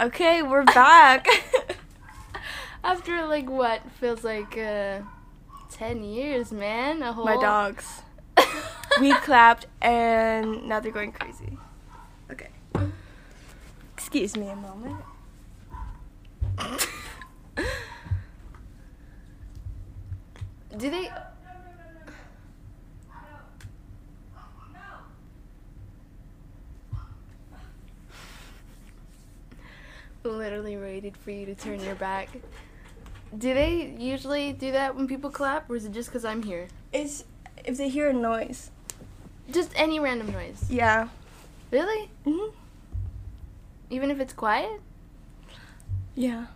Okay, we're back. After like what feels like uh, ten years, man. A whole My dogs. We clapped and now they're going crazy. Okay. Excuse me a moment. Do they? Literally waited for you to turn your back. Do they usually do that when people clap, or is it just because I'm here? It's if they hear a noise. Just any random noise. Yeah. Really? hmm Even if it's quiet? Yeah.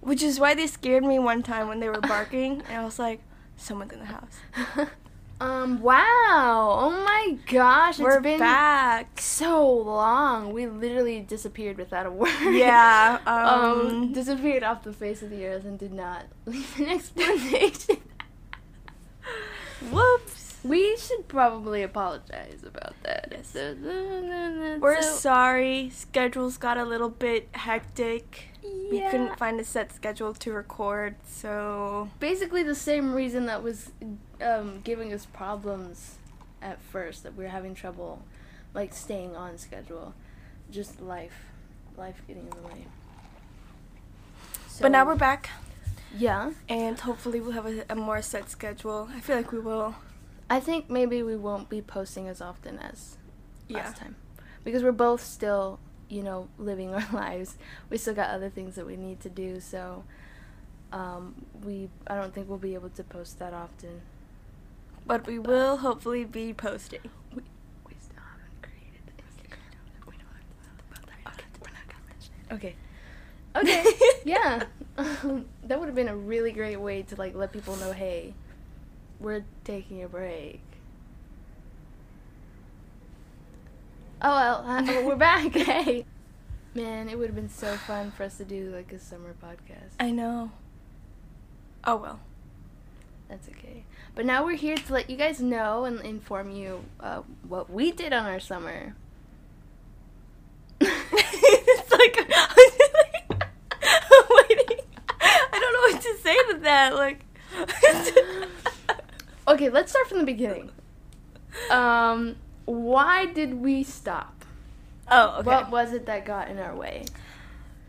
Which is why they scared me one time when they were barking, and I was like, someone's in the house. um. Wow. Oh my gosh. we're it's been back. so long. We literally disappeared without a word. Yeah. um, Um. disappeared off the face of the earth and did not leave an explanation. whoops. we should probably apologize about that. Yes. We're so- sorry. Schedules got a little bit hectic. Yeah. We couldn't find a set schedule to record, so basically the same reason that was um, giving us problems at first that we are having trouble like staying on schedule. Just life life getting in the way. But now we're back, yeah. And hopefully we'll have a, a more set schedule. I feel like we will. i think maybe we won't be posting as often as Yeah. last time. Because we're both still you know living our lives. We still got other things that we need to do. So um, we i don't think we'll be able to post that often But we will hopefully be posting. we, we still haven't created the instagram. We don't have about that okay. we're not gonna mention it. Okay. Okay. Yeah. That would have been a really great way to like let people know hey we're taking a break. Oh well uh, we're back. Hey. Man it would have been so fun for us to do like a summer podcast. I know. Oh well. that's okay but now we're here to let you guys know and inform you uh, what we did on our summer it's like I'm waiting. I don't know what to say to that. Like. okay let's start from the beginning um why did we stop oh, okay. what was it that got in our way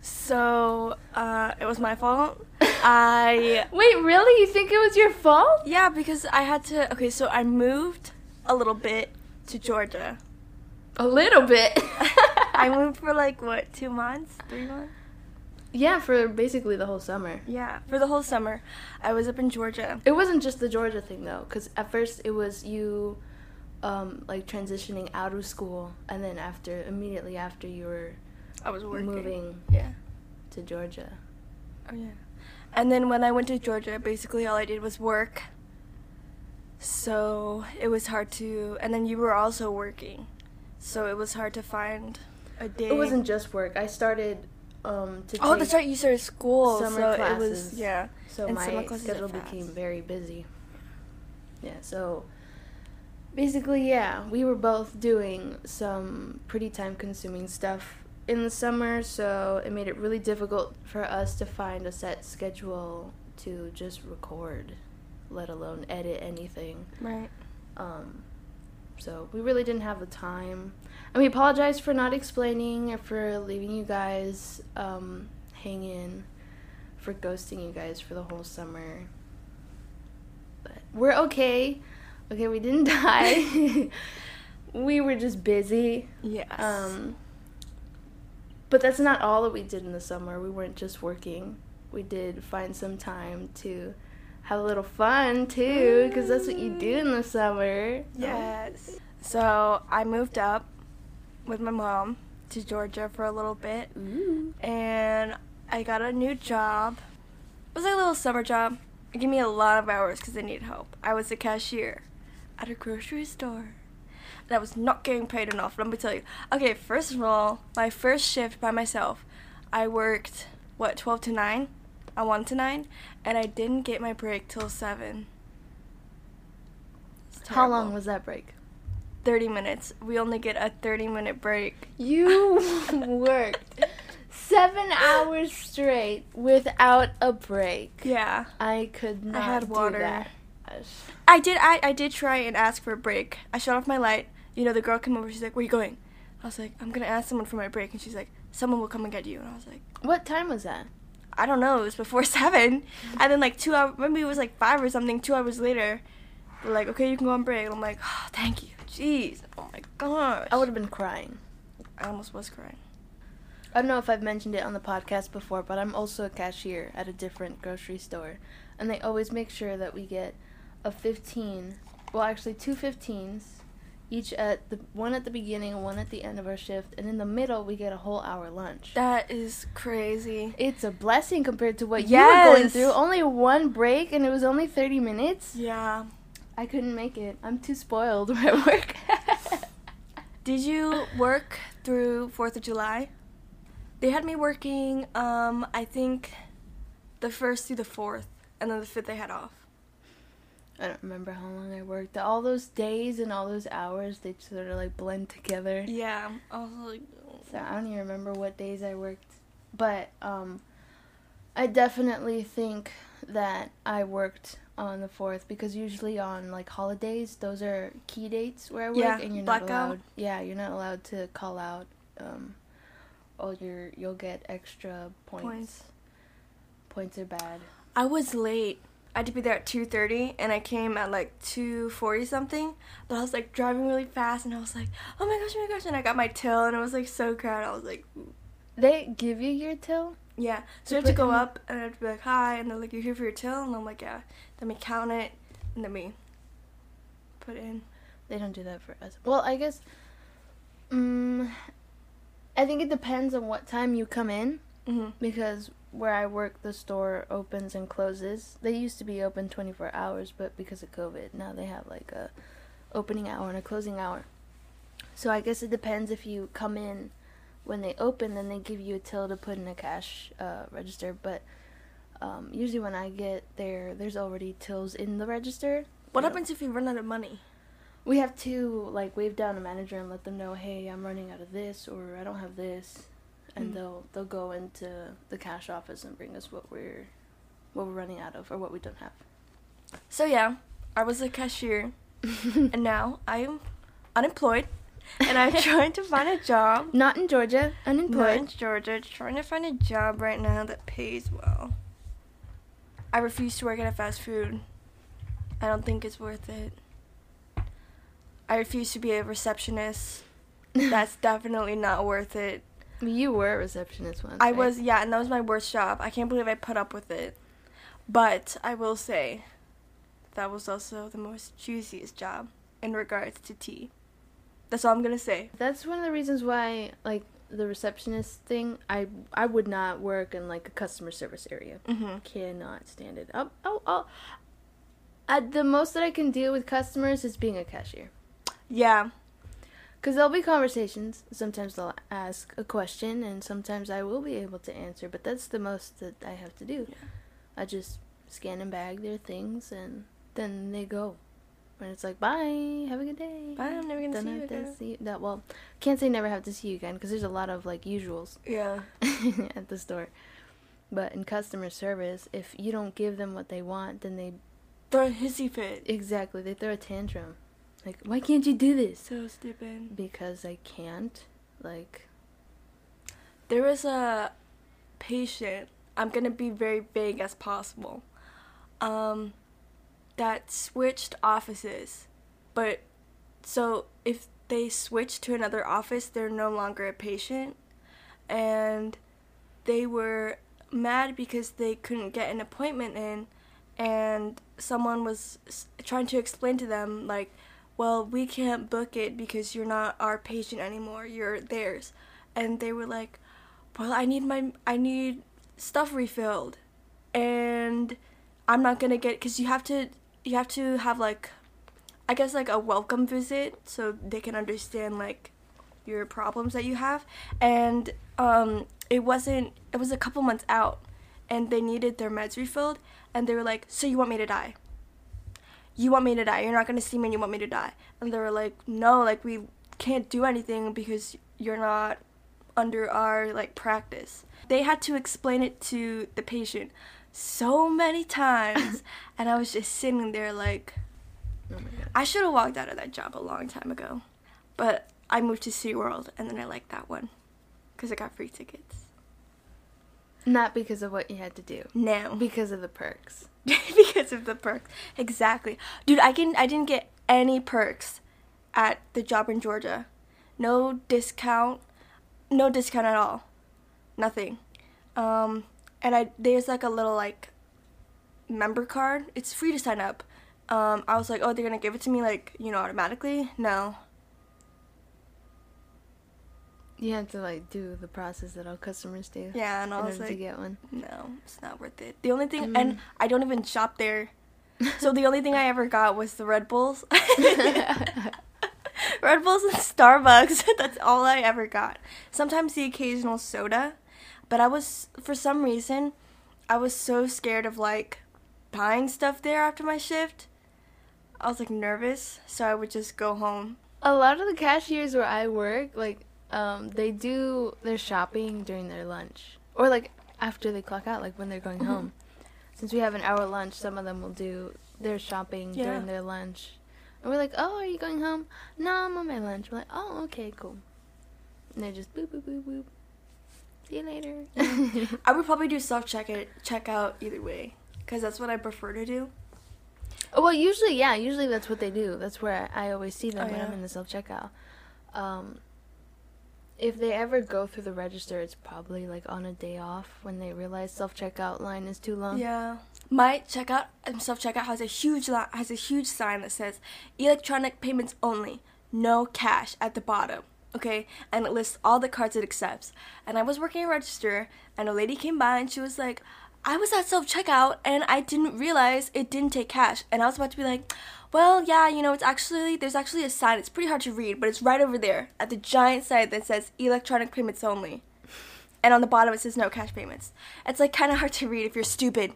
so uh, it was my fault. I wait really you think it was your fault yeah because I had to. Okay, so I moved a little bit to Georgia. a little bit I moved for like what two months, three months. yeah for basically the whole summer Yeah, for the whole summer. I was up in Georgia. it wasn't just the georgia thing though because at first it was you um like transitioning out of school and then after immediately after you were I was working. moving Yeah. to georgia Oh yeah. And then when I went to Georgia, basically all I did was work. So it was hard to. And then you were also working, so it was hard to find a day. it wasn't just work i started um to Oh, that's right. You started school, summer so it was yeah. So And my schedule became very busy. Yeah, so basically, yeah, we were both doing some pretty time consuming stuff in the summer, so it made it really difficult for us to find a set schedule to just record, let alone edit anything. Right. Um, so we really didn't have the time. And we apologize for not explaining or for leaving you guys um, hang in, for ghosting you guys for the whole summer. But we're okay. Okay, we didn't die. we were just busy. Yes. Um, but that's not all that we did in the summer. We weren't just working. We did find some time to have a little fun too, because that's what you do in the summer. yes. So I moved up with my mom to Georgia for a little bit, Ooh. and I got a new job. It was like a little summer job. It gave me a lot of hours because I needed help. I was a cashier at a grocery store. I was not getting paid enough, let me tell you. Okay, first of all, my first shift by myself, I worked, what, 12 to 9? I 1 to 9? And I didn't get my break till 7. How long was that break? 30 minutes. We only get a 30 minute break. You worked seven hours straight without a break. Yeah. I could not I had water. do that. I did. I, I did try and ask for a break. I shut off my light. You know, the girl came over. She's like, "Where you going?" I was like, "I'm gonna ask someone for my break," and she's like, "Someone will come and get you." And I was like, What time was that? "I don't know. It was before seven. And then like two hours, maybe it was like five or something. Two hours later, they're like, "Okay, you can go on break." And I'm like, oh, "Thank you, jeez, oh my gosh." I would have been crying. I almost was crying. I don't know if I've mentioned it on the podcast before, but I'm also a cashier at a different grocery store. And they always make sure that we get a 15, well, actually, two 15s, each at the one at the beginning and one at the end of our shift. And in the middle, we get a whole hour lunch. That is crazy. It's a blessing compared to what you were going through. Only one break, and it was only 30 minutes. Yeah. I couldn't make it. I'm too spoiled where I work. Did you work through Fourth of July? They had me working. Um, I think the first through the fourth, and then the fifth they had off. I don't remember how long I worked. All those days and all those hours, they sort of like blend together. Yeah, I was like, So I don't even remember what days I worked. But um I definitely think that I worked on the 4th because usually on like holidays, those are key dates where I work Yeah, and you're not blackout. allowed. Yeah, you're not allowed to call out um all your you'll get extra points. Points. Points are bad. I was late. I had to be there at two thirty, and I came at like two forty something. But I was like driving really fast, and I was like, oh my gosh, oh my gosh, and I got my till, and it was like so crowded. I was like, ooh. They give you your till? yeah. So you have to go up, and I have to be like, hi, and they're like, you're here for your till, and I'm like, yeah. Then we count it, and then we put in. They don't do that for us. Well, I guess. Um, I think it depends on what time you come in hmm because where I work, the store opens and closes. They used to be open 24 hours, but because of COVID, now they have like a opening hour and a closing hour. So I guess it depends if you come in when they open, then they give you a till to put in a cash uh, register. But um, usually when I get there, there's already tills in the register. What You know, happens if you run out of money? we have to like wave down a manager and let them know, hey, I'm running out of this or I don't have this, and Mm. they'll they'll go into the cash office and bring us what we're what we're running out of or what we don't have. So yeah, I was a cashier, and now I'm unemployed, and I'm trying to find a job. Not in Georgia, Not in. Georgia, trying to find a job right now that pays well. I refuse to work at a fast food. I don't think it's worth it. I refuse to be a receptionist. That's definitely not worth it. You were a receptionist once. I right? was, yeah, and that was my worst job. I can't believe I put up with it. But I will say, that was also the most juiciest job in regards to tea. That's all I'm gonna say. That's one of the reasons why, like the receptionist thing, I I would not work in like a customer service area. Mm-hmm. Cannot stand it. Oh oh oh. At the most that I can deal with customers is being a cashier. Yeah, Because there'll be conversations. Sometimes they'll ask a question, and sometimes I will be able to answer, but that's the most that I have to do. Yeah. I just scan and bag their things, and then they go. And it's like, bye, have a good day. Bye, I'm never gonna Don't see you again. see that. Well, can't say never have to see you again, because there's a lot of like usuals yeah. at the store. But in customer service, if you don't give them what they want, then they Throw a hissy fit. exactly they throw a tantrum. Like, why can't you do this? So stupid. Because I can't. Like, There was a patient, I'm gonna be very vague as possible, um, that switched offices. But, so if they switch to another office, they're no longer a patient. And they were mad because they couldn't get an appointment in. And someone was trying to explain to them, like, well, we can't book it because you're not our patient anymore, you're theirs. And they were like, well, I need my I need stuff refilled, and I'm not gonna get because you have to you have to have like, I guess like a welcome visit so they can understand like your problems that you have, and um it wasn't it was a couple months out, and they needed their meds refilled, and they were like, so you want me to die? You want me to die? You're not gonna see me, and you want me to die? And they were like, no, like we can't do anything because you're not under our like practice. They had to explain it to the patient so many times, and I was just sitting there like, Oh. I should have walked out of that job a long time ago. But I moved to SeaWorld, and then I liked that one because I got free tickets. Not because of what you had to do. No. Because of the perks. because of the perks. Exactly. Dude, I can I didn't get any perks at the job in Georgia. No discount. No discount at all. Nothing. Um and I there's like a little like member card. It's free to sign up. Um I was like, "Oh, they're going to give it to me like, you know, automatically?" No. You have to like do the process that all customers do. Yeah, and I was to like, get one. No, it's not worth it. The only thing, Mm. and I don't even shop there. So the only thing I ever got was the Red Bulls. Red Bulls and Starbucks. That's all I ever got. Sometimes the occasional soda, but I was for some reason I was so scared of like buying stuff there after my shift. I was like nervous, so I would just go home. A lot of the cashiers where I work, like, um, they do their shopping during their lunch. Or like after they clock out, like when they're going Mhm. home. Since we have an hour lunch, some of them will do their shopping Yeah. during their lunch. And we're like, Oh, are you going home? No, I'm on my lunch. We're like, Oh, okay, cool. And they just boop boop boop boop. See you later. I would probably do self check it checkout either way, cause that's what I prefer to do. Oh, well, usually, yeah, usually that's what they do. That's where I, I always see them Oh, when I'm in the self checkout. Um, if they ever go through the register, it's probably like on a day off when they realize self checkout line is too long. Yeah. My checkout um, and self checkout has a huge li- has a huge sign that says electronic payments only, no cash at the bottom. Okay, and it lists all the cards it accepts. And I was working a register, and a lady came by and she was like, "I was at self checkout and I didn't realize it didn't take cash." And I was about to be like, "Well, yeah, you know, it's actually there's actually a sign. It's pretty hard to read, but it's right over there at the giant sign that says electronic payments only." And on the bottom it says no cash payments. It's like kind of hard to read if you're stupid.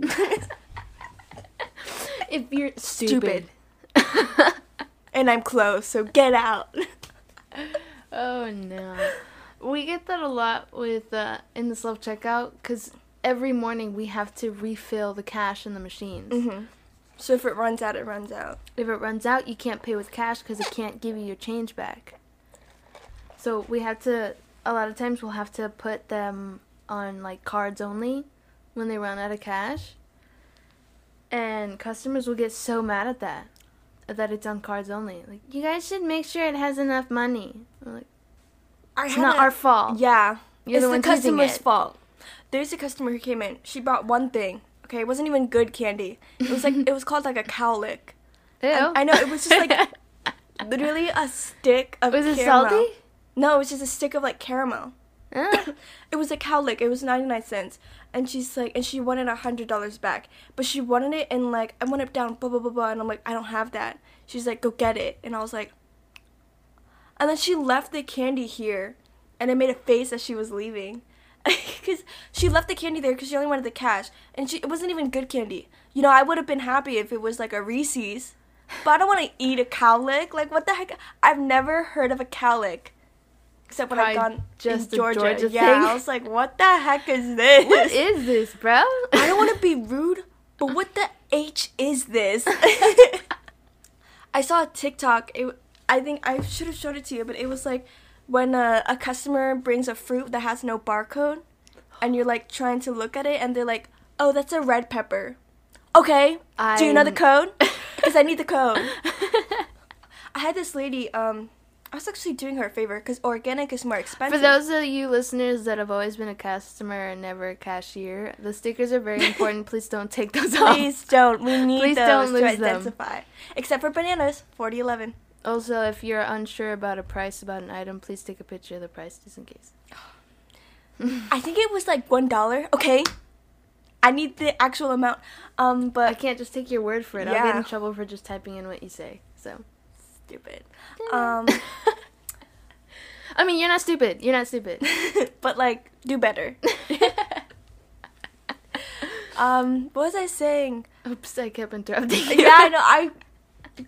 If you're stupid. and I'm close, so get out. oh no, we get that a lot with uh, in the self checkout because every morning we have to refill the cash in the machines. hmm So if it runs out, it runs out. If it runs out, you can't pay with cash because it can't give you your change back. So we have to. A lot of times we'll have to put them on like cards only when they run out of cash. And customers will get so mad at that, that it's on cards only. Like you guys should make sure it has enough money. We're like, it's not a- our fault. Yeah, You're it's the the, customer's fault. There's a customer who came in. She bought one thing. Okay, it wasn't even good candy. It was like it was called like a cowlick. Ew. I, I know it was just like literally a stick of. Was it salty? No, it was just a stick of like caramel. Ah. it was a cowlick. It was ninety nine cents, and she's like, and she wanted a hundred dollars back, but she wanted it in like I want it down, blah blah blah blah, and I'm like, I don't have that. She's like, go get it, and I was like, and then she left the candy here, and I made a face as she was leaving, because she left the candy there because she only wanted the cash, and she it wasn't even good candy. You know, I would have been happy if it was like a Reese's, but I don't want to eat a cowlick. Like what the heck? I've never heard of a cowlick. Except when I've Probably gone just in Georgia. Georgia yeah, thing. I was like, what the heck is this? what is this, bro? I don't want to be rude, but what the H is this? I saw a TikTok. It, I think I should have showed it to you, but it was like when a, a customer brings a fruit that has no barcode, and you're like trying to look at it, and they're like, "Oh, that's a red pepper." Okay, do you know the code? Because I need the code. I had this lady. Um, I was actually doing her a favor because organic is more expensive. For those of you listeners that have always been a customer and never a cashier, the stickers are very important. Please don't take those off. Please don't. We need Please those don't to lose them. identify. Except for bananas, forty eleven. Also, if you're unsure about a price about an item, please take a picture of the price just in case. I think it was like one dollar. Okay, I need the actual amount. Um, but I can't just take your word for it. I'll get in trouble for just typing in what you say. So, stupid. Um, I mean, you're not stupid. You're not stupid. but like do better. um, what was I saying? Oops, I kept interrupting you. yeah, I know. I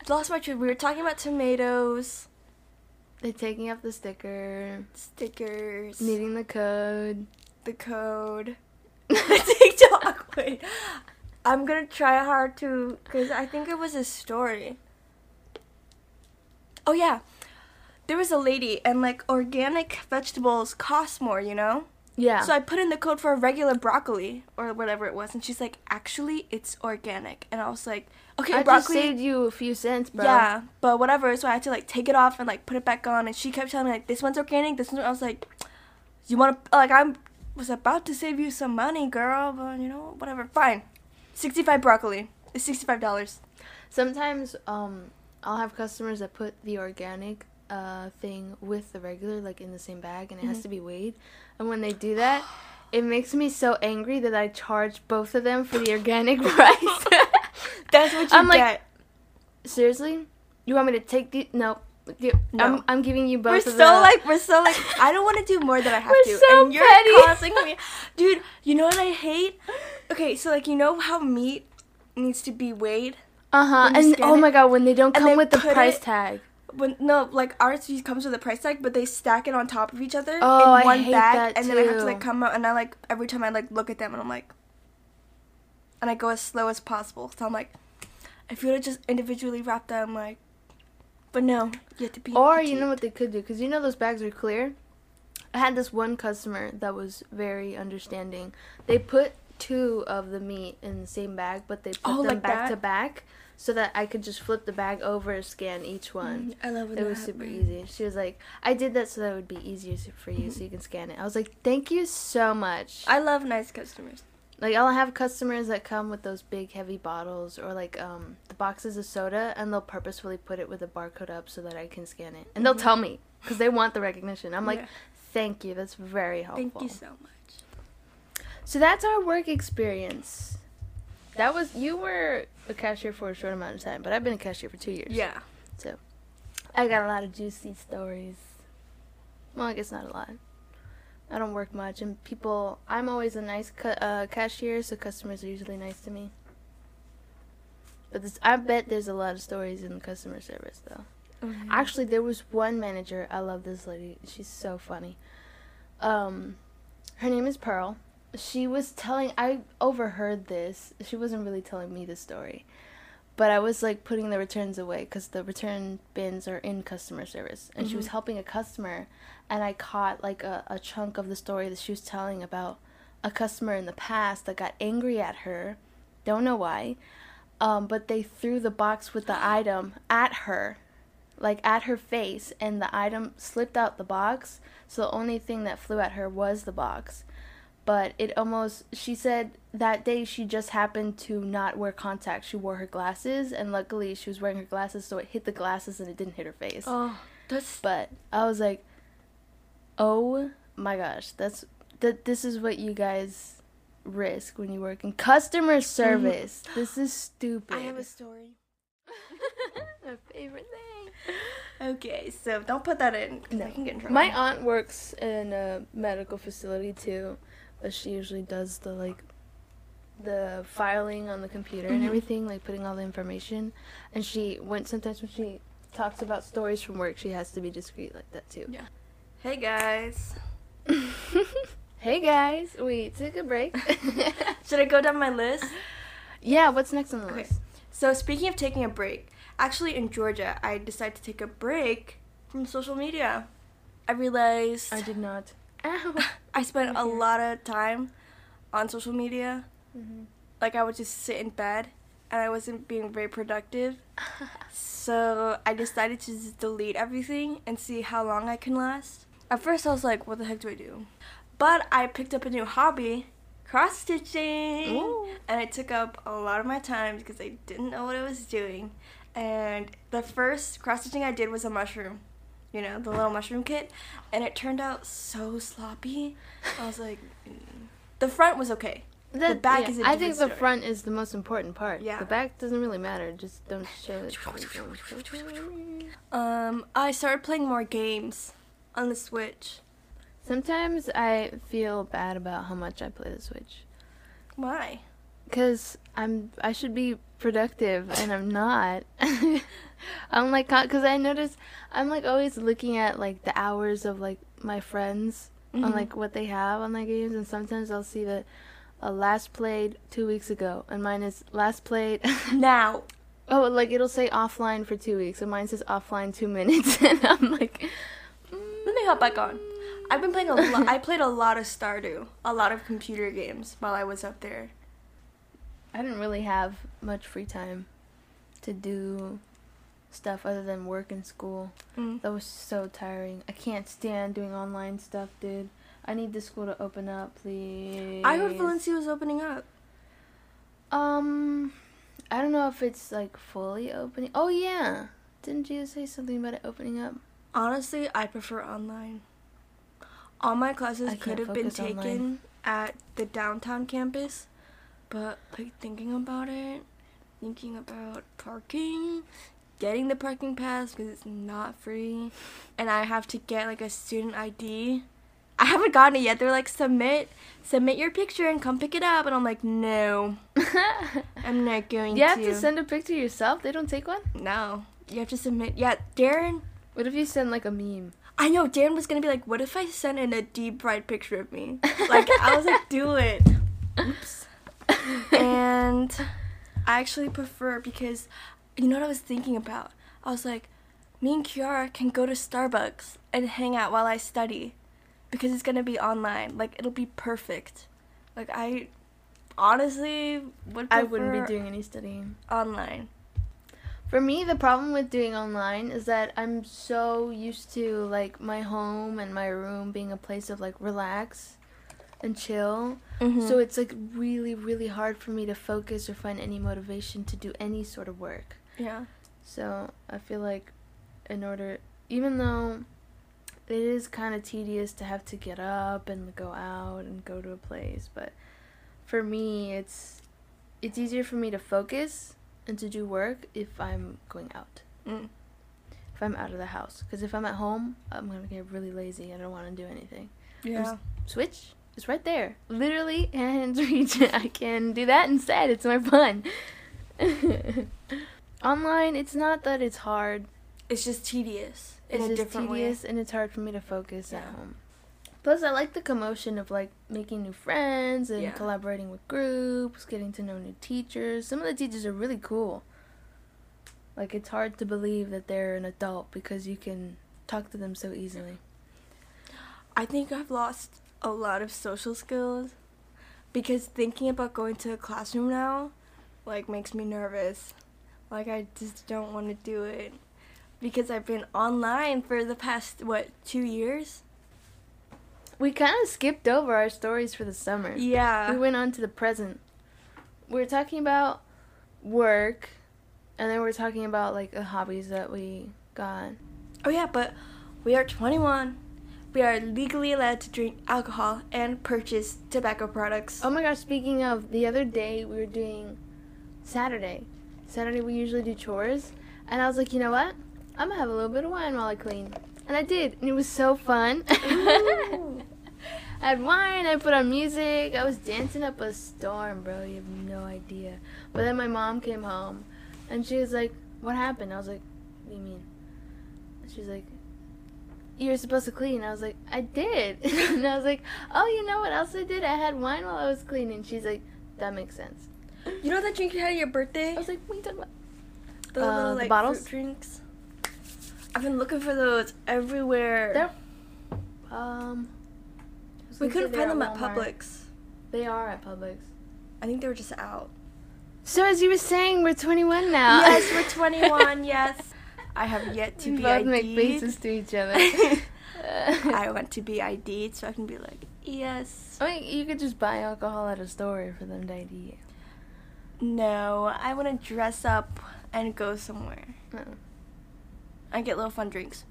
lost my train. We were talking about tomatoes. They're taking off the sticker, stickers, needing the code. the code, TikTok. Wait, I'm gonna try hard to, cause I think it was a story. Oh yeah, there was a lady, and like organic vegetables cost more, you know. Yeah. So I put in the code for a regular broccoli or whatever it was, and she's like, "Actually, it's organic." And I was like, "Okay, I broccoli." saved you a few cents, bro. Yeah, but whatever. So I had to like take it off and like put it back on, and she kept telling me like, "This one's organic. This one." I was like, "You want to like I'm was about to save you some money, girl, but you know whatever. Fine, sixty-five broccoli. It's sixty-five dollars. Sometimes um I'll have customers that put the organic uh thing with the regular like in the same bag and it has Mhm. to be weighed. And when they do that, it makes me so angry that I charge both of them for the organic price. That's what you I'm like, get. Seriously? You want me to take the no? You, No. I'm I'm giving you both we're so the like we're so like I don't want to do more than I have We're to, so and you're petty. causing me, dude. You know what I hate? Okay, so like you know how meat needs to be weighed. Uh-huh. And oh it, my god, when they don't come they with the price it- tag. When no, like ours comes with a price tag, but they stack it on top of each other Oh, in I one hate bag, that and then I have to like come out, and I like every time I like look at them, and I'm like, and I go as slow as possible. So I'm like, if you would have just individually wrapped them, like, but no, you have to be. Or you know what they could do? Because you know those bags are clear. I had this one customer that was very understanding. They put two of the meat in the same bag, but they put Oh, them like back that? to back so that I could just flip the bag over, and scan each one. Mm, I love when It was super easy. She was like, "I did that so that it would be easier for you, so you can scan it." I was like, "Thank you so much." I love nice customers. Like I'll have customers that come with those big heavy bottles or like um the boxes of soda and they'll purposefully put it with a barcode up so that I can scan it. And they'll Mhm. tell me cuz they want the recognition. I'm like, Yeah. "Thank you. That's very helpful." thank you so much. So that's our work experience. That was you were a cashier for a short amount of time, but I've been a cashier for 2 years. Yeah. So I got a lot of juicy stories. Well, I guess not a lot. I don't work much, and people. I'm always a nice uh, cashier, so customers are usually nice to me. But this, I bet there's a lot of stories in customer service, though. Mm-hmm. Actually, there was one manager. I love this lady. She's so funny. Um, her name is Pearl. She was telling. I overheard this. She wasn't really telling me the story, but I was like putting the returns away because the return bins are in customer service, and she was Mhm. helping a customer, and I caught like a, a chunk of the story that she was telling about a customer in the past that got angry at her. Don't know why. Um, but they threw the box with the item at her like at her face and the item slipped out the box so the only thing that flew at her was the box but it almost she said that day she just happened to not wear contacts she wore her glasses and luckily she was wearing her glasses so it hit the glasses and it didn't hit her face Oh, that's but i was like oh my gosh that's that this is what you guys risk when you work in customer mm-hmm. service this is stupid I have a story. my favorite thing Okay, so don't put that in. 'cause I can get in trouble. My aunt works in a medical facility too, but she usually does the like the filing on the computer and Mhm. everything, like putting all the information. And she when sometimes when she talks about stories from work, she has to be discreet like that too. Yeah. Hey guys, hey guys, we took a break. should I go down my list? yeah, what's next on the Okay. list? So speaking of taking a break, actually in Georgia, I decided to take a break from social media. I realized I did not. Ow. I spent a lot of time on social media. Mhm. Like I would just sit in bed and I wasn't being very productive. So I decided to just delete everything and see how long I can last. At first I was like, what the heck do I do? But I picked up a new hobby, cross stitching. Ooh. And it took up a lot of my time because I didn't know what I was doing. And the first cross stitching I did was a mushroom. You know, the little mushroom kit. And it turned out so sloppy. I was like, mm. the front was okay. The, back yeah, is a I think the story. front is the most important part. Yeah. The back doesn't really matter. Just don't show it. Um, I started playing more games on the Switch. Sometimes I feel bad about how much I play the Switch. Why? because I'm I should be productive and I'm not. I'm like because I notice I'm like always looking at like the hours of like my friends on Mhm. like what they have on their games and sometimes I'll see that uh, last played two weeks ago and mine is last played now. oh like it'll say offline for two weeks and mine says offline two minutes and I'm like Let me hop back on. I've been playing a lot. I played a lot of Stardew, a lot of computer games while I was up there. I didn't really have much free time to do stuff other than work and school. Mm. That was so tiring. I can't stand doing online stuff, dude. I need the school to open up, please. I heard Valencia was opening up. Um, I don't know if it's like fully opening. Oh yeah, didn't you say something about it opening up? Honestly, I prefer online. All my classes could have been focus online. taken at the downtown campus, but like thinking about it, thinking about parking, getting the parking pass because it's not free, and I have to get like a student ID. I haven't gotten it yet. They're like submit, submit your picture and come pick it up, and I'm like, no, I'm not going to you have to send a picture yourself. They don't take one. no, you have to submit. Yeah, Darren. What if you send like a meme? I know Darren was gonna be like, "What if I sent in a deep fried picture of me?" Like I was like, "Do it." Oops. And I actually prefer because you know what I was thinking about. I was like, me and Kiara can go to Starbucks and hang out while I study because it's gonna be online. Like it'll be perfect. Like I honestly would. I wouldn't be doing any studying. online. For me, the problem with doing online is that I'm so used to like my home and my room being a place of like relax and chill. Mm-hmm. So it's like really, really hard for me to focus or find any motivation to do any sort of work. yeah. So I feel like in order, even though it is kind of tedious to have to get up and go out and go to a place, but for me, it's it's easier for me to focus and to do work if I'm going out. Mm. If I'm out of the house, because if I'm at home, I'm gonna get really lazy. I don't want to do anything. Yeah. Switch is right there, literally hands reach. I can do that instead. It's more fun. Online, it's not that it's hard. It's just tedious It's just tedious way. and it's hard for me to focus at home. Plus, I like the commotion of like making new friends and Yeah. collaborating with groups, getting to know new teachers. Some of the teachers are really cool. Like it's hard to believe that they're an adult because you can talk to them so easily. I think I've lost a lot of social skills because thinking about going to a classroom now like makes me nervous. Like I just don't want to do it because I've been online for the past what, 2 years? We kind of skipped over our stories for the summer. Yeah. we went on to the present. We were talking about work, and then we are talking about like the hobbies that we got. oh yeah, but we are 21. We are legally allowed to drink alcohol and purchase tobacco products. Oh my gosh! Speaking of, the other day we were doing Saturday. Saturday we usually do chores, and I was like, you know what? I'm gonna have a little bit of wine while I clean, and I did, and it was so fun. I had wine. I put on music. I was dancing up a storm, bro. You have no idea. But then my mom came home, and she was like, "What happened?" I was like, "What do you mean?" She's like, "You were supposed to clean." I was like, "I did," and I was like, "Oh, you know what else I did? I had wine while I was cleaning." She's like, "That makes sense." You know that drink you had at your birthday? I was like, "What are you talking about?" The Uh, little the like bottles? fruit drinks. I've been looking for those everywhere. They're- Um, we couldn't find them at at Publix. They are at Publix. I think they were just out. So as you were saying, we're 21 now. yes, we're 21. Yes, I have yet to we be both ID'd. make faces to each other. I want to be ID'd so I can be like, yes. I mean, you could just buy alcohol at a store for them to ID you. No, I want to dress up and go somewhere. Uh-uh. and get little fun drinks.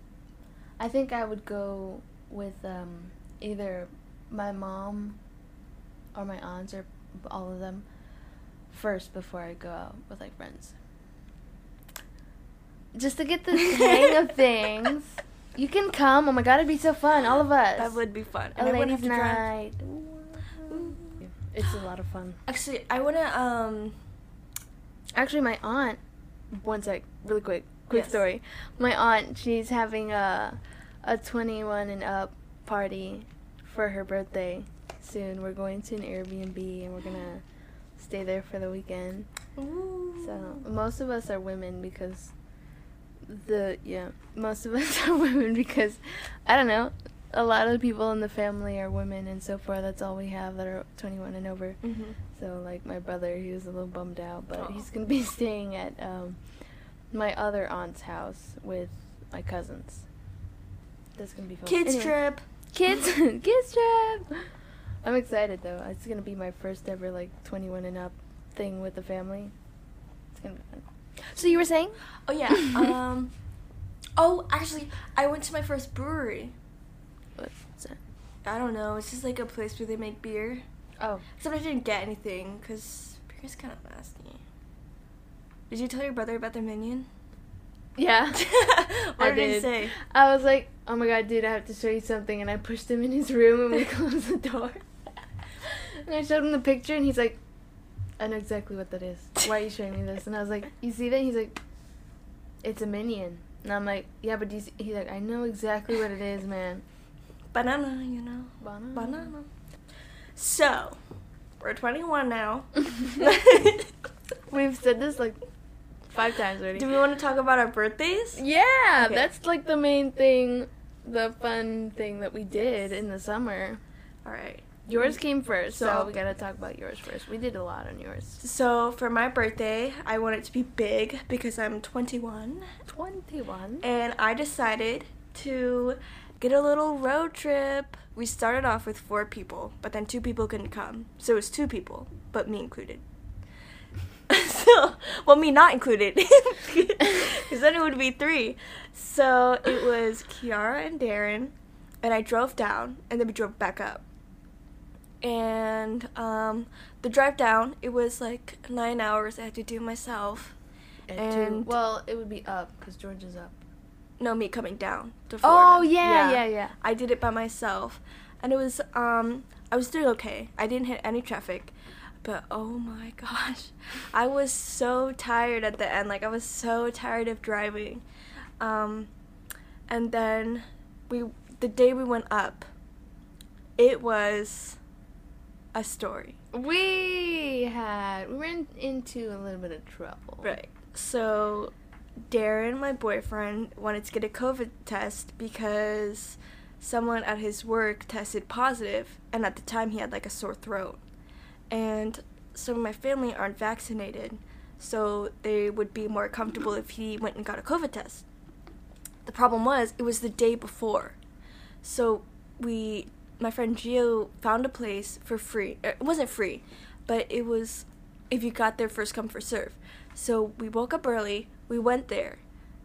I think I would go with um, either my mom or my aunts or all of them first before I go out with like friends. Just to get the hang of things. You can come. Oh my god, it'd be so fun. All of us. That would be fun. a And I wouldn't ladies' have to drive. night. It's a lot of fun. Actually, I wanna um. Actually, my aunt. One sec, really quick, quick Yes. story. My aunt, she's having a a 21 and up party for her birthday soon. We're going to an Airbnb and we're gonna stay there for the weekend. Ooh. So most of us are women because the yeah most of us are women because I don't know a lot of the people in the family are women and so far that's all we have that are 21 and over. Mhm. So like my brother, he was a little bummed out, but Aw. he's gonna be staying at um, my other aunt's house with my cousins. That's gonna be fun. Kids Anyway, trip. Kids, kids trip. I'm excited though. It's gonna be my first ever like 21 and up thing with the family. It's gonna be fun. So you were saying? Oh yeah. um. Oh, actually, I went to my first brewery. What's that? I don't know. It's just like a place where they make beer. Oh, Except I didn't get anything because beer is kind of nasty. Did you tell your brother about the minion? yeah. what I did, he say? I was like, oh my god, dude, I have to show you something. And I pushed him in his room and we closed the door. and I showed him the picture and he's like, I know exactly what that is. Why are you showing me this? And I was like, you see that? He's like, it's a minion. And I'm like, yeah, but do you see? he's like, I know exactly what it is, man. Banana, you know. Banana. Banana. So, we're 21 now. We've said this like five times already. Do we want to talk about our birthdays? yeah, Okay. that's like the main thing, the fun thing that we did in the summer. All right. Yours came first, so, So- we gotta talk about yours first. We did a lot on yours. So, for my birthday, I want it to be big because I'm 21. 21. And I decided to get a little road trip. We started off with four people, but then two people couldn't come. So it was two people, but me included. so, well, me not included. Because then it would be three. So it was Kiara and Darren, and I drove down, and then we drove back up. And um, the drive down, it was like nine hours I had to do myself. And, And- two, well, it would be up because Georgia's up. No, me coming down to Florida. Oh yeah, yeah, yeah. I did it by myself, and it was um I was doing okay. I didn't hit any traffic, but oh my gosh, I was so tired at the end. Like I was so tired of driving, um, and then we the day we went up, it was a story. We had we ran into a little bit of trouble. Right. So, Darren, my boyfriend, wanted to get a COVID test because someone at his work tested positive, and at the time he had like a sore throat. And some of my family aren't vaccinated, so they would be more comfortable if he went and got a COVID test. The problem was, it was the day before. So, we, my friend Gio, found a place for free. Uh, It wasn't free, but it was if you got there first come first serve. So we woke up early, we went there,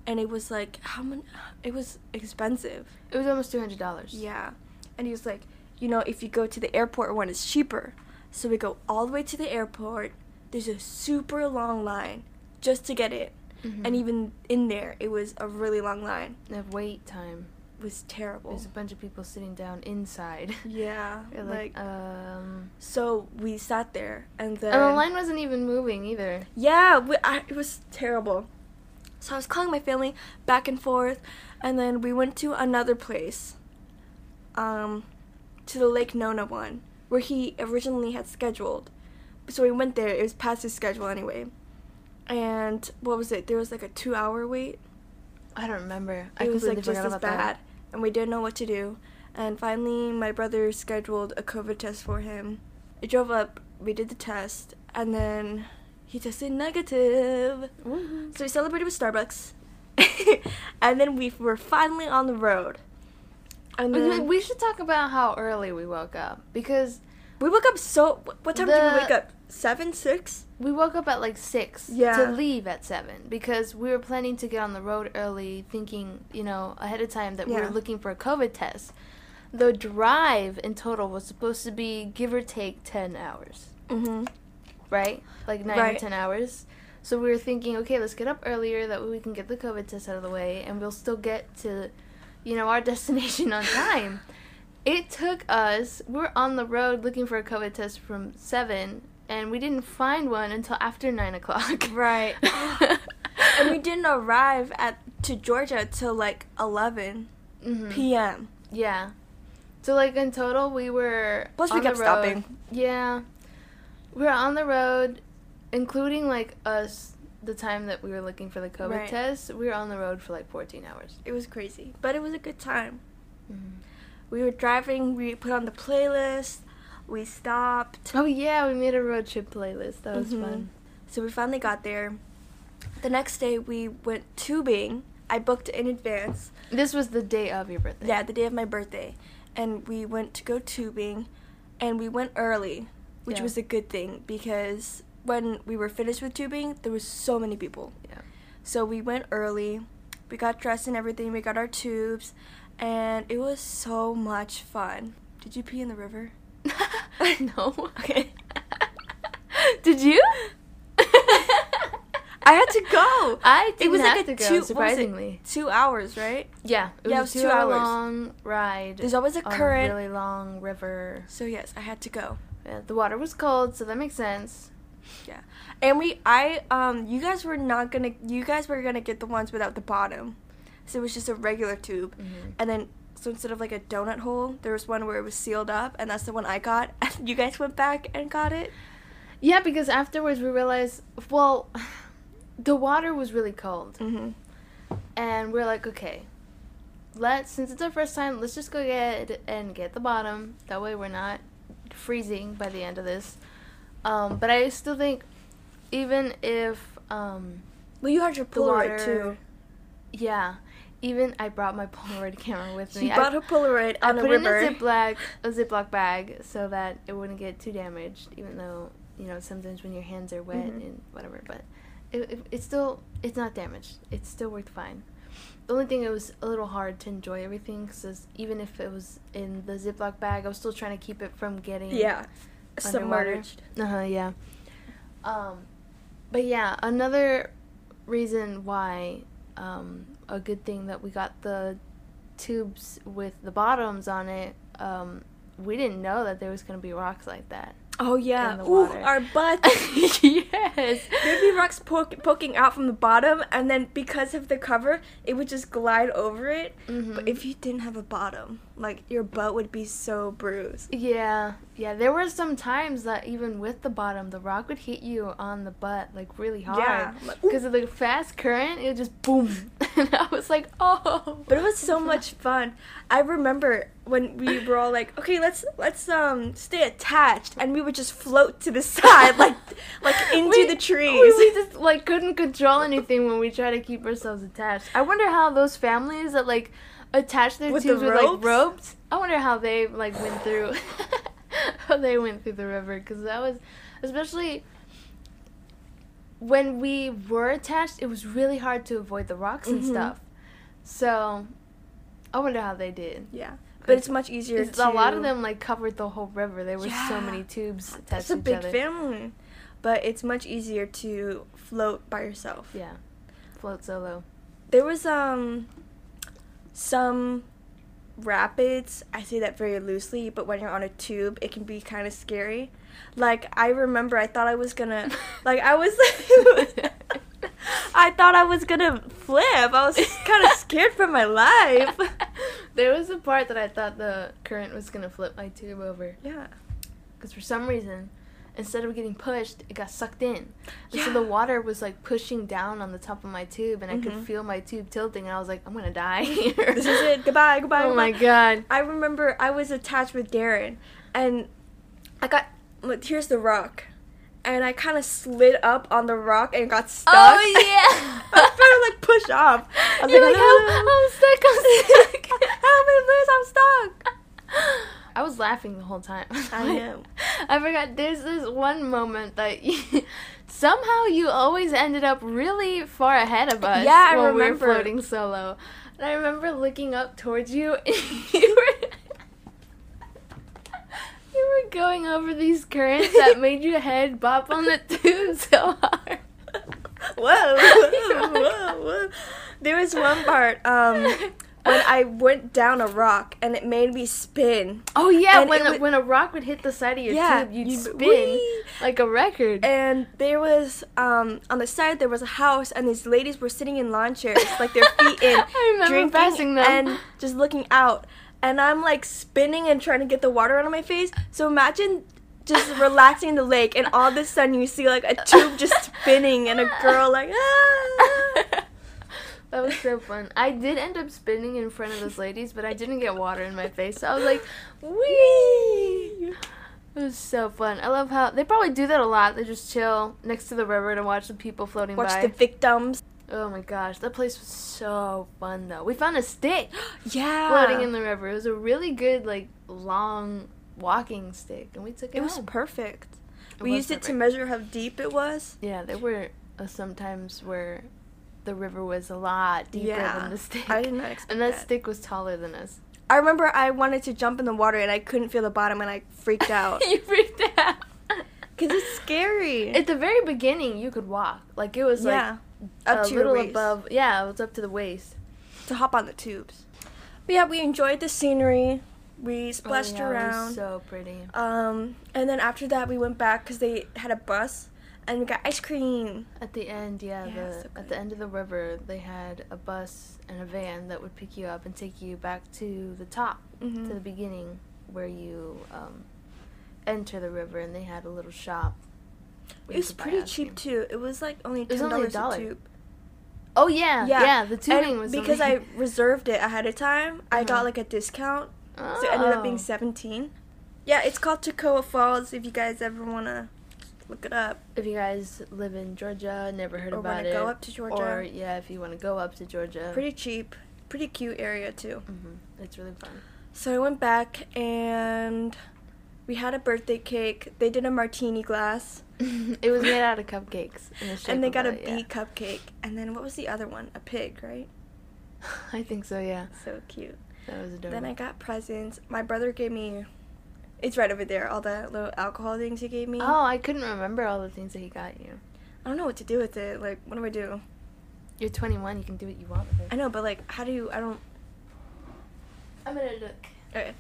and it was like how many? It was expensive. It was almost two hundred dollars. Yeah, and he was like, you know, if you go to the airport one, it's cheaper. So we go all the way to the airport. There's a super long line just to get in, Mhm. and even in there, it was a really long line. the wait time. Was terrible. There's a bunch of people sitting down inside. yeah, like, like, um. so we sat there, and then And the line wasn't even moving either. Yeah, we, I, it was terrible. So I was calling my family back and forth, and then we went to another place, um, to the Lake Nona one, where he originally had scheduled. So we went there. It was past his schedule anyway. And what was it? There was like a two-hour wait. I don't remember. I It was like just as bad, that. And we didn't know what to do. And finally, my brother scheduled a COVID test for him. I drove up. We did the test, and then he tested negative. Woohoo. So we celebrated with Starbucks, and then we were finally on the road. And then we should talk about how early we woke up because we woke up so. What time did we wake up? Seven, six. we woke up at like six Yeah. to leave at seven because we were planning to get on the road early, thinking you know ahead of time that we were looking for a COVID test. The drive in total was supposed to be give or take ten hours, Mm-hmm. right? Like nine or ten hours. So we were thinking, okay, let's get up earlier. That way we can get the COVID test out of the way, and we'll still get to, you know, our destination on time. It took us. we are on the road looking for a COVID test from seven, and we didn't find one until after nine o'clock. Right. and we didn't arrive at to Georgia till like 11 Mhm. p.m. Yeah. So like in total, we were. Plus we kept stopping. Yeah, we were on the road, including like us. The time that we were looking for the COVID Right. test, we were on the road for like 14 hours. It was crazy, but it was a good time. Mm-hmm. We were driving. We put on the playlist. We stopped. Oh yeah, we made a road trip playlist. That was Mhm. fun. So we finally got there. The next day we went tubing. I booked in advance. This was the day of your birthday. Yeah, the day of my birthday. And we went to go tubing and we went early, which Yeah. was a good thing because when we were finished with tubing, there was so many people. Yeah. So we went early. We got dressed and everything. We got our tubes and it was so much fun. Did you pee in the river? no. Okay. Did you? I had to go. I didn't it was have like to a go, two was surprisingly. Two hours, right? Yeah, it was Yeah, a it was two two hour hours. long ride. There's always a current. really long river. So yes, I had to go. Yeah, the water was cold, so that makes sense. Yeah. And we I um you guys were not gonna you guys were gonna get the ones without the bottom. So it was just a regular tube. Mhm. And then so instead of like a donut hole, there was one where it was sealed up and that's the one I got. And you guys went back and got it? Yeah, because afterwards we realized, well, the water was really cold, Mm-hmm. and we're like, okay, let's since it's our first time, let's just go get and get the bottom. That way we're not freezing by the end of this. Um, but I still think, even if um, Well you had your Polaroid water, too. yeah, even I brought my Polaroid camera with me. She I- bought her Polaroid I on a put it in a Ziploc, a Ziploc bag so that it wouldn't get too damaged. Even though you know sometimes when your hands are wet Mhm. and whatever, but it, it it's still it's not damaged. It still worked fine. The only thing it was a little hard to enjoy everything because even if it was in the Ziploc bag, I was still trying to keep it from getting yeah. Submerged. Uh huh. Yeah. Um, but yeah, another reason why um, a good thing that we got the tubes with the bottoms on it. Um, we didn't know that there was gonna be rocks like that. Oh yeah. Ooh, our butts. yes. There'd be rocks poke- poking out from the bottom, and then because of the cover, it would just glide over it. Mhm. But if you didn't have a bottom, like your butt would be so bruised. Yeah, yeah. There were some times that even with the bottom, the rock would hit you on the butt like really hard. Yeah, like. Because of the fast current, it would just boom, and I was like, oh. But it was so much fun. I remember when we were all like, "Okay, let's let's um stay attached," and we would just float to the side, like like into We- the trees. We, we just like couldn't control anything when we try to keep ourselves attached. I wonder how those families that like attach their With the with like ropes. I wonder how they like went through how they went through the river because that was especially when we were attached. It was really hard to avoid the rocks and Mhm. stuff. So I wonder how they did. yeah, but it's much easier. It's- to, A lot of them like covered the whole river. There were so many tubes attached That's a big other. family, but it's much easier to float by yourself. Yeah, float solo. There was um some rapids. I say that very loosely, but when you're on a tube, it can be kind of scary. Like I remember, I thought I was gonna, like I was, I thought I was gonna flip. I was kind of scared for my life. there was a part that I thought the current was gonna flip my tube over Yeah. because for some reason, instead of getting pushed, it got sucked in. And so the water was like pushing down on the top of my tube, and I could Mhm. feel my tube tilting, and I was like, I'm gonna die here. This is it. Goodbye. Goodbye. Oh my god. I remember I was attached with Darren, and I got. Look, here's the rock, and I kind of slid up on the rock and got stuck. Oh yeah. I was trying to like push off. I was You're like, like, "Help, I'm stuck. I'm stuck. Help me, please! I'm stuck. I was laughing the whole time. I know. I forgot. There's this one moment that you, somehow you always ended up really far ahead of us. Yeah, I when we were floating solo. And I remember looking up towards you. And you were. You were going over these currents that made your head bop on the tube so hard. Whoa, whoa, whoa, whoa. There was one part. Um, when I went down a rock and it made me spin. Oh yeah, And when a, would- when a rock would hit the side of your Yeah, tube, you'd you'd- spin whee! like a record. And there was um on the side there was a house and these ladies were sitting in lawn chairs, like their feet in, drinking passing them. and just looking out. And I'm like spinning and trying to get the water out of my face. So imagine just relaxing in the lake and all of a sudden you see like a tube just spinning and a girl like ah. That was so fun. I did end up spinning in front of those ladies, but I didn't get water in my face. So I was like, wee! It was so fun. I love how they probably do that a lot. They just chill next to the river and watch the people floating Watch by. Watch the victims. oh my gosh, that place was so fun though. We found a stick Yeah. floating in the river. It was a really good, like, long walking stick, and we took it. It was home. perfect. It we was used it to measure how deep it was. Yeah, there were uh, some times where the river was a lot deeper yeah. than the stick. I did not expect and that, that. stick was taller than us. I remember I wanted to jump in the water and I couldn't feel the bottom and I freaked out. you freaked out. Cause it's scary. At the very beginning, you could walk. Like it was yeah, like up a to little waist. above. Yeah, it was up to the waist. to hop on the tubes. But yeah, we enjoyed the scenery. We splashed Oh, yeah, it was around. so pretty. um, and then after that, we went back because they had a bus and we got ice cream. At the end, yeah, Yeah, the so at the end of the river, they had a bus and a van that would pick you up and take you back to the top, Mhm. to the beginning, where you um, enter the river, and they had a little shop. It was pretty cheap too. It was like only ten dollars a dollar. tube. Oh yeah, Yeah. yeah. the tubing And was because only- I reserved it ahead of time. I got Uh-huh. like a discount, so it ended up being Oh. seventeen. Yeah, it's called Toccoa Falls. If you guys ever wanna look it up If you guys live in Georgia, never heard or about it, go up to Georgia, or yeah, if you want to go up to Georgia, pretty cheap, pretty cute area too. hmm it's really fun. So I went back and we had a birthday cake. They did a martini glass. it was made out of cupcakes, in the and they got a yeah. bee cupcake. And then what was the other one? A pig, right? I think so. Yeah, So cute. that was adorable. Then I got presents. My brother gave me. It's right over there. All the little alcohol things he gave me. Oh, I couldn't remember all the things that he got you. I don't know what to do with it. Like, what do I do? You're 21. You can do what you want with it. I know, but like, how do you? I don't. I'm gonna look. Okay.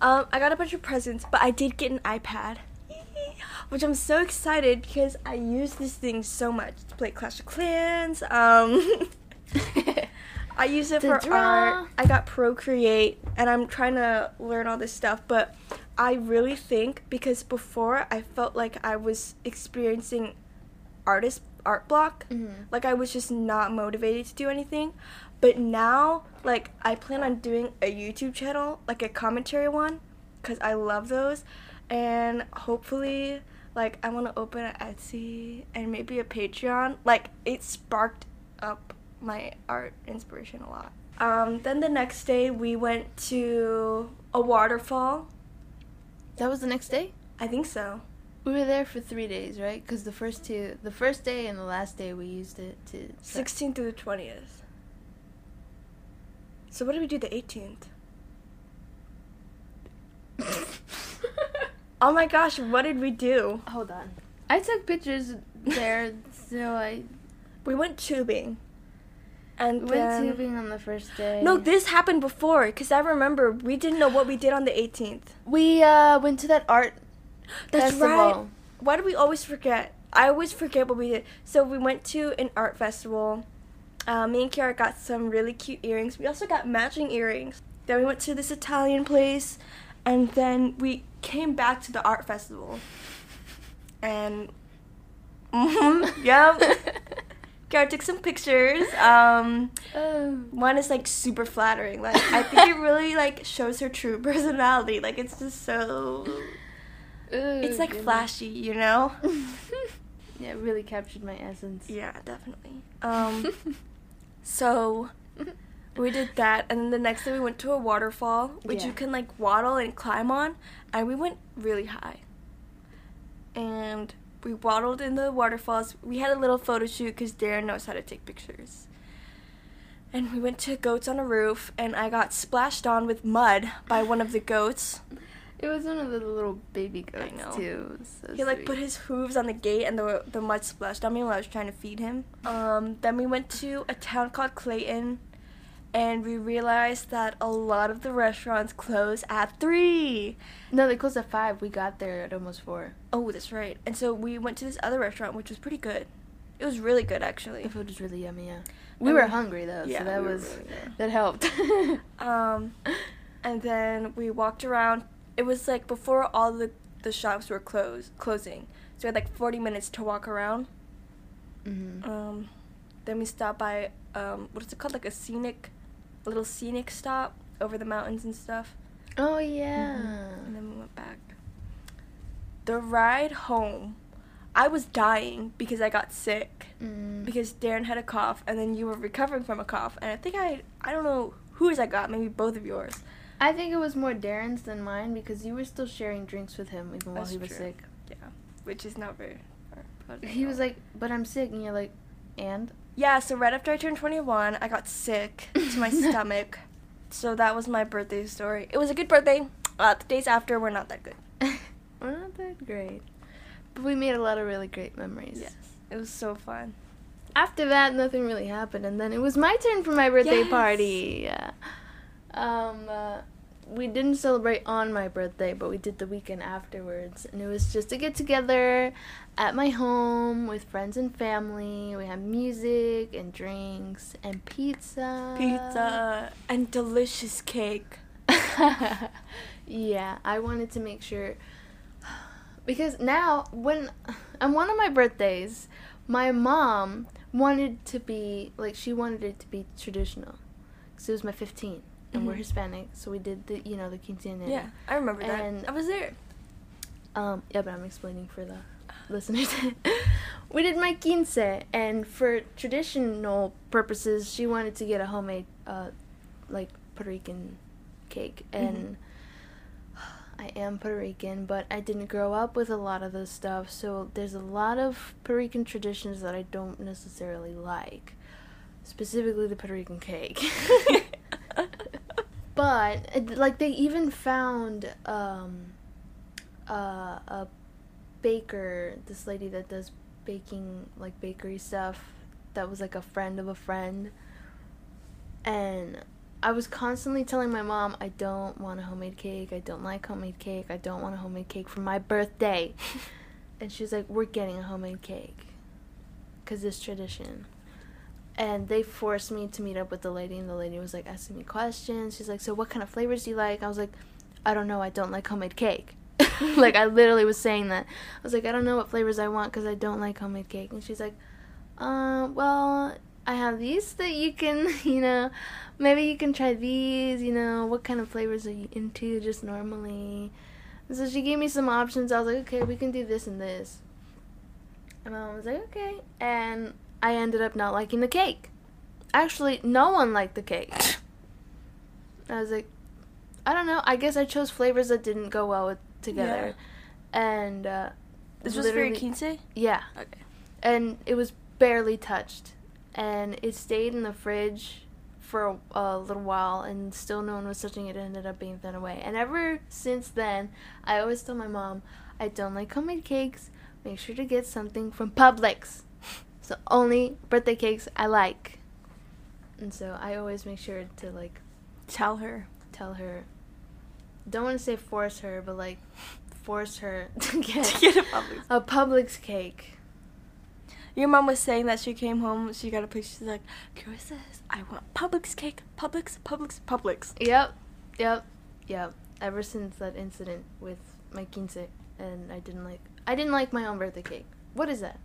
Um, I got a bunch of presents, but I did get an iPad, which I'm so excited because I use this thing so much to play Clash of Clans. Um, I use it for draw. art. I got Procreate, and I'm trying to learn all this stuff. But I really think because before I felt like I was experiencing artist art block, Mhm. like I was just not motivated to do anything. But now, like I plan on doing a YouTube channel, like a commentary one, cuz I love those and hopefully like I want to open an Etsy and maybe a Patreon. Like it sparked up my art inspiration a lot. Um, then the next day we went to a waterfall. That was the next day. I think so. We were there for three days, right? Because the first two, the first day and the last day, we used it to. 16th through the 20th. So what did we do the 18th? Oh my gosh, what did we do? Hold on. I took pictures there, so I We went tubing. And went then- tubing on the first day. No, this happened before because I remember we didn't know what we did on the 18th. we uh went to that art That's festival. right. Why do we always forget? I always forget what we did. So we went to an art festival. Uh, me and Kiara got some really cute earrings. We also got matching earrings. Then we went to this Italian place, and then we came back to the art festival. And mm yeah, Kiara took some pictures. Um, Oh. one is like super flattering. Like I think it really like shows her true personality. Like it's just so. It's like flashy, you know. yeah, it really captured my essence. Yeah, definitely. Um, so we did that, and then the next day we went to a waterfall, which Yeah. you can like waddle and climb on, and we went really high. And we waddled in the waterfalls. We had a little photo shoot because Darren knows how to take pictures. And we went to goats on a roof, and I got splashed on with mud by one of the goats. It was one of the little baby I goats know. too. So He like sweet. put his hooves on the gate and the the mud splashed on me while I was trying to feed him. Um, then we went to a town called Clayton, and we realized that a lot of the restaurants close at three. No, they closed at five. We got there at almost four. Oh, that's right. And so we went to this other restaurant, which was pretty good. It was really good, actually. The food was really yummy. Yeah, we were we- hungry though, yeah, so that we was really that helped. Um, and then we walked around. It was like before all the the shops were closed, closing. So we had like 40 minutes to walk around. hmm Um, then we stopped by um, what is it called? Like a scenic, little scenic stop over the mountains and stuff. Oh yeah. And then we went back. The ride home, I was dying because I got sick Mm. because Darren had a cough and then you were recovering from a cough and I think I I don't know whose I got maybe both of yours. I think it was more Darren's than mine because you were still sharing drinks with him even while That's he was true. sick. Yeah, which is not very. He was like, "But I'm sick," and you're like, "And?" Yeah, so right after I turned 21, I got sick to my stomach. So that was my birthday story. It was a good birthday. Uh, the days after were not that good. We're not that great, but we made a lot of really great memories. Yes, it was so fun. After that, nothing really happened, and then it was my turn for my birthday Yes. party. Yeah. Um, uh, we didn't celebrate on my birthday, but we did the weekend afterwards, and it was just a get together at my home with friends and family. We had music and drinks and pizza. Pizza and delicious cake. yeah, I wanted to make sure because now when on one of my birthdays, my mom wanted to be like she wanted it to be traditional. Cuz it was my 15 and we're Mhm. Hispanic, so we did the you know the quinceañera. Yeah, I remember that. And- I was there. Um, yeah, but I'm explaining for the listeners. we did my quince, and for traditional purposes, she wanted to get a homemade, uh, like Puerto Rican cake, and I am Puerto Rican, but I didn't grow up with a lot of this stuff, so there's a lot of Puerto Rican traditions that I don't necessarily like, specifically the Puerto Rican cake. but like they even found um uh, a baker, this lady that does baking, like bakery stuff, that was like a friend of a friend. And I was constantly telling my mom, I don't want a homemade cake, I don't like homemade cake, I don't want a homemade cake for my birthday. and she's like, We're getting a homemade cake. Because it's tradition. And they forced me to meet up with the lady, and the lady was like asking me questions. She's like, So what kind of flavors do you like? I was like, I don't know, I don't like homemade cake. like I literally was saying that. I was like, I don't know what flavors I want because I don't like homemade cake. And she's like, uh, well, I have these that you can, you know, maybe you can try these. You know, what kind of flavors are you into just normally? And so she gave me some options. I was like, okay, we can do this and this. And mom was like, okay. And I ended up not liking the cake. Actually, no one liked the cake. I was like, I don't know. I guess I chose flavors that didn't go well with together. And uh, This was very quince? Yeah, Okay. and it was barely touched, and it stayed in the fridge for a, a little while, and still no one was touching it. It ended up being thrown away. And ever since then, I always tell my mom, I don't like homemade cakes. Make sure to get something from Publix. So only birthday cakes I like. And so I always make sure to like Tell her. tell her. Don't want to say force her, but like force her to get, To get a Publix. a Publix cake. Your mom was saying that she came home, she got a picture, she's like, Carissa, I want Publix cake. Publix, Publix, Publix. Yep, yep, yep. Ever since that incident with my quince, and I didn't like, I didn't like my own birthday cake. What is that?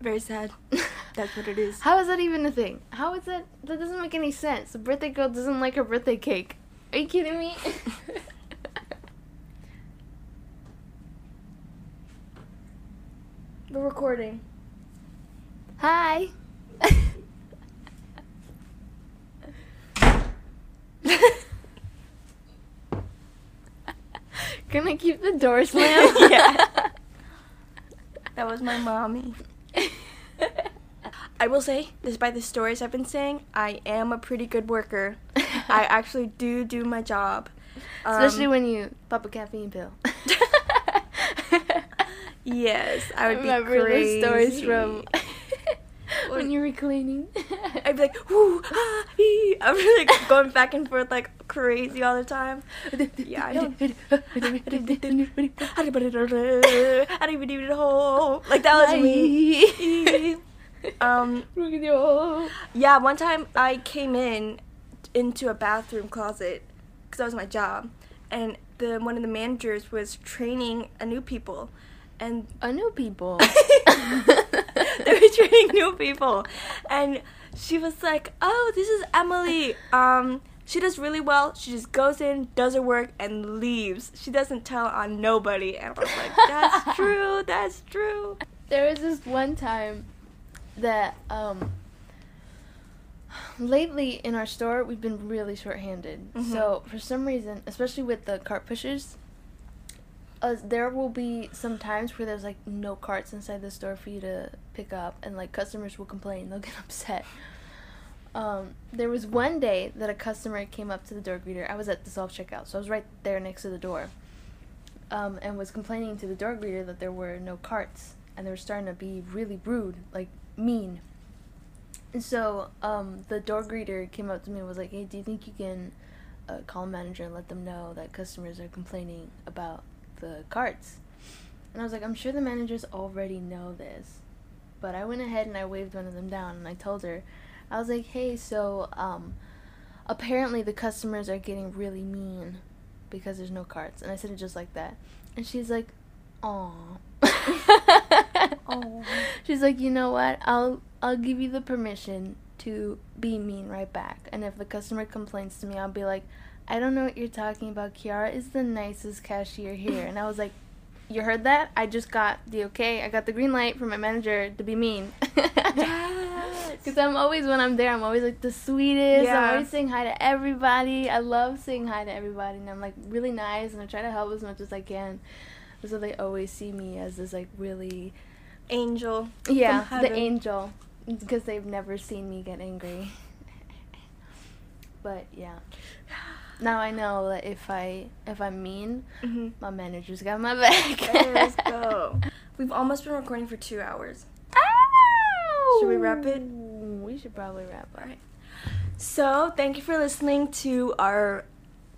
Very sad. That's what it is. How is that even a thing? How is that? That doesn't make any sense. A birthday girl doesn't like her birthday cake. Are you kidding me? We're recording. Hi. Can I keep the door slammed? Yeah. That was my mommy. I will say, despite the stories I've been saying, I am a pretty good worker. I actually do do my job. Especially Um, when you pop a caffeine pill. Yes, I would be remember crazy. the stories from when you were cleaning. I'd be like, whoo, ah, ee. I'm really like going back and forth like crazy all the time. Yeah, I don't. I don't even need to hold. Like that was me. Um, yeah, one time I came in into a bathroom closet because that was my job, and the one of the managers was training a new people, and a new people. they were training new people, and she was like, "Oh, this is Emily. Um, she does really well. She just goes in, does her work, and leaves. She doesn't tell on nobody." And I was like, "That's true. That's true." There was this one time that um lately in our store we've been really short-handed. Mhm. So for some reason, especially with the cart pushers, uh, there will be some times where there's like no carts inside the store for you to pick up, and like customers will complain. They'll get upset. Um, there was one day that a customer came up to the door greeter. I was at the self checkout, so I was right there next to the door, um, and was complaining to the door greeter that there were no carts, and they were starting to be really rude, like mean. And so um, the door greeter came up to me and was like, "Hey, do you think you can uh, call a manager and let them know that customers are complaining about the carts?" And I was like, "I'm sure the managers already know this." But I went ahead and I waved one of them down and I told her, I was like, "Hey, so um, apparently the customers are getting really mean because there's no carts." And I said it just like that. And she's like, "Aw." She's like, "You know what? I'll I'll give you the permission to be mean right back. And if the customer complains to me, I'll be like, I don't know what you're talking about. Kiara is the nicest cashier here. And I was like, You heard that? I just got the okay. I got the green light from my manager to be mean. Yes. Because I'm always, when I'm there, I'm always like the sweetest. Yeah. I'm always saying hi to everybody. I love saying hi to everybody. And I'm like really nice and I try to help as much as I can. So they always see me as this like really Angel. yeah, the angel, because they've never seen me get angry. but yeah, now I know that if I if I'm mean, Mm-hmm. my manager's got my back. let's go. We've almost been recording for two hours. Ow! Should we wrap it? We should probably wrap up. Alright. So, thank you for listening to our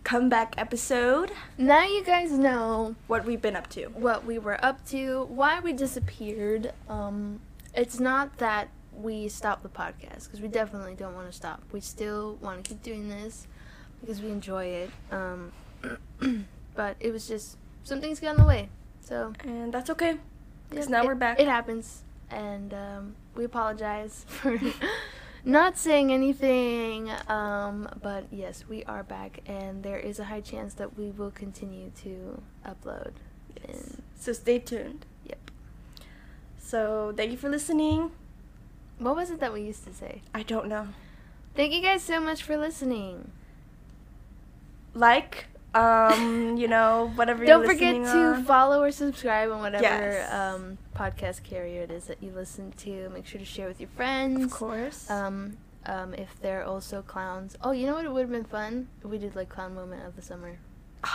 comeback episode. Now you guys know What we've been up to. what we were up to, why we disappeared. Um, it's not that we stopped the podcast because we definitely don't want to stop. We still want to keep doing this because we enjoy it. Um, but it was just some things got in the way. So And that's okay. 'Cause yeah, now it- we're back. It happens, and um, we apologize for not saying anything. Um, but yes, we are back, and there is a high chance that we will continue to upload. And So, stay tuned. Yep. So, thank you for listening. what was it that we used to say? I don't know. Thank you guys so much for listening. Like, um, you know, whatever Don't forget to on. follow or subscribe on whatever Yes. um, podcast carrier it is that you listen to. Make sure to share with your friends. Of course. Um, um, if they're also clowns. Oh, you know what? It would have been fun if we did like clown moment of the summer.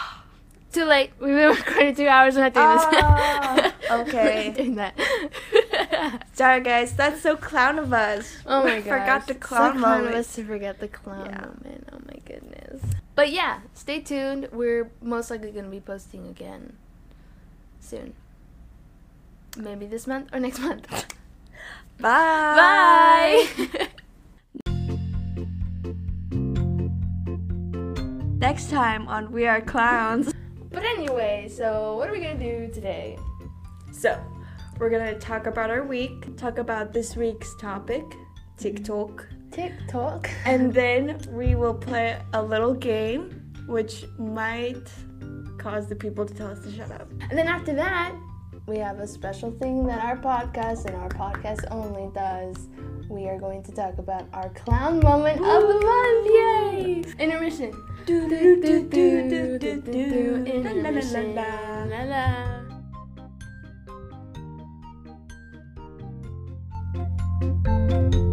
Too late. We've been recording two hours. We're not doing Ah, this. okay. We're doing that. Sorry, guys. That's so clown of us. Oh my god! Forgot the clown so clown of us to forget the clown Yeah. moment. Oh my goodness. But yeah, stay tuned. We're most likely going to be posting again soon. Maybe this month or next month. Bye. Bye. Next time on We Are Clowns. but anyway, so what are we gonna do today? So, we're gonna talk about our week, talk about this week's topic, TikTok. TikTok. and then we will play a little game which might cause the people to tell us to shut up. And then after that, we have a special thing that our podcast and our podcast only does. We are going to talk about our clown moment Ooh. of the month. Yay! Intermission. Do do do do do do do. Intermission. La la la la. la, la. Música